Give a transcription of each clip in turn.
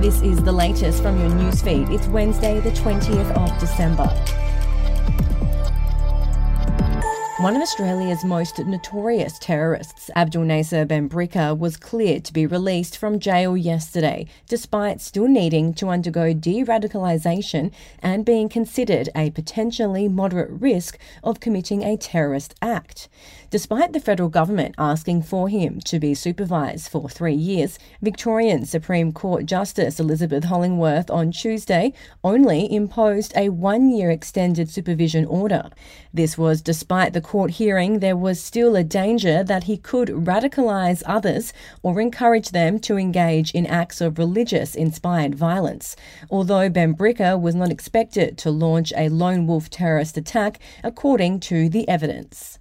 This is the latest from your newsfeed. It's Wednesday, the 20th of December. One of Australia's most notorious terrorists, Abdul Nacer Benbrika, was cleared to be released from jail yesterday, despite still needing to undergo de radicalisation and being considered a potentially moderate risk of committing a terrorist act. Despite the federal government asking for him to be supervised for three years, Victorian Supreme Court Justice Elizabeth Hollingworth on Tuesday only imposed a one year extended supervision order. This was despite the court hearing there was still a danger that he could radicalise others or encourage them to engage in acts of religious inspired violence. Although Benbrika was not expected to launch a lone wolf terrorist attack, according to the evidence.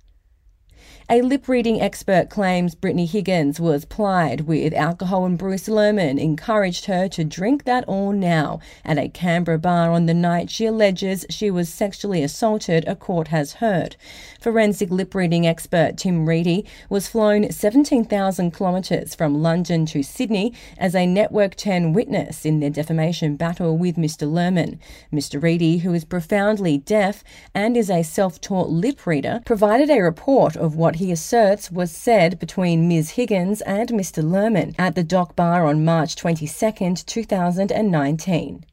A lip reading expert claims Brittany Higgins was plied with alcohol and Bruce Lehrmann encouraged her to drink that all now at a Canberra bar on the night she alleges she was sexually assaulted, a court has heard. Forensic lip reading expert Tim Reedy was flown 17,000 kilometres from London to Sydney as a Network 10 witness in their defamation battle with Mr. Lehrmann. Mr. Reedy, who is profoundly deaf and is a self taught lip reader, provided a report of what he asserts was said between Ms. Higgins and Mr. Lehrmann at the Dock Bar on March 22, 2019.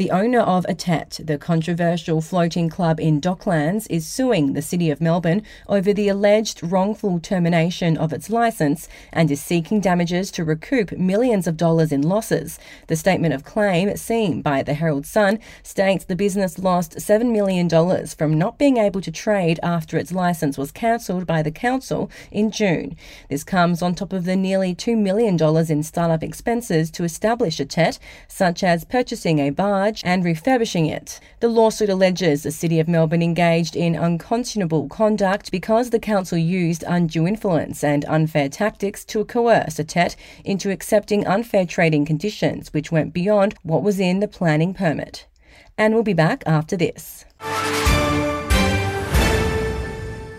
The owner of Atet, the controversial floating club in Docklands, is suing the City of Melbourne over the alleged wrongful termination of its licence and is seeking damages to recoup millions of dollars in losses. The statement of claim, seen by the Herald Sun, states the business lost $7 million from not being able to trade after its licence was cancelled by the council in June. This comes on top of the nearly $2 million in startup expenses to establish Atet, such as purchasing a barge and refurbishing it. The lawsuit alleges the City of Melbourne engaged in unconscionable conduct because the council used undue influence and unfair tactics to coerce Atet into accepting unfair trading conditions which went beyond what was in the planning permit. And we'll be back after this.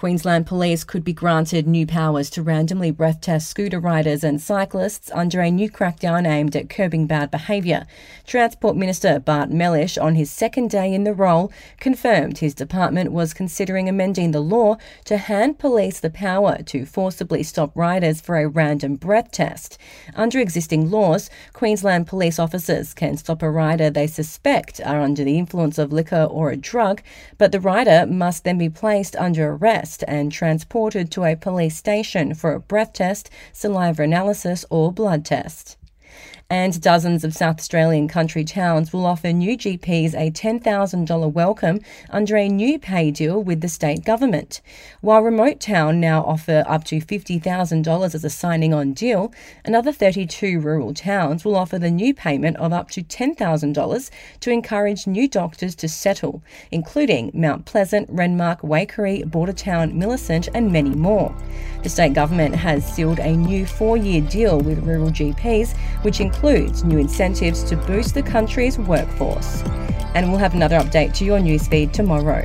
Queensland Police could be granted new powers to randomly breath test scooter riders and cyclists under a new crackdown aimed at curbing bad behaviour. Transport Minister Bart Mellish, on his second day in the role, confirmed his department was considering amending the law to hand police the power to forcibly stop riders for a random breath test. Under existing laws, Queensland police officers can stop a rider they suspect are under the influence of liquor or a drug, but the rider must then be placed under arrest and transported to a police station for a breath test, saliva analysis, or blood test. And dozens of South Australian country towns will offer new GPs a $10,000 welcome under a new pay deal with the state government. While Remote Town now offer up to $50,000 as a signing on deal, another 32 rural towns will offer the new payment of up to $10,000 to encourage new doctors to settle, including Mount Pleasant, Renmark, Waikerie, Bordertown, Millicent, and many more. The state government has sealed a new four year deal with rural GPs, which includes new incentives to boost the country's workforce. And we'll have another update to your newsfeed tomorrow.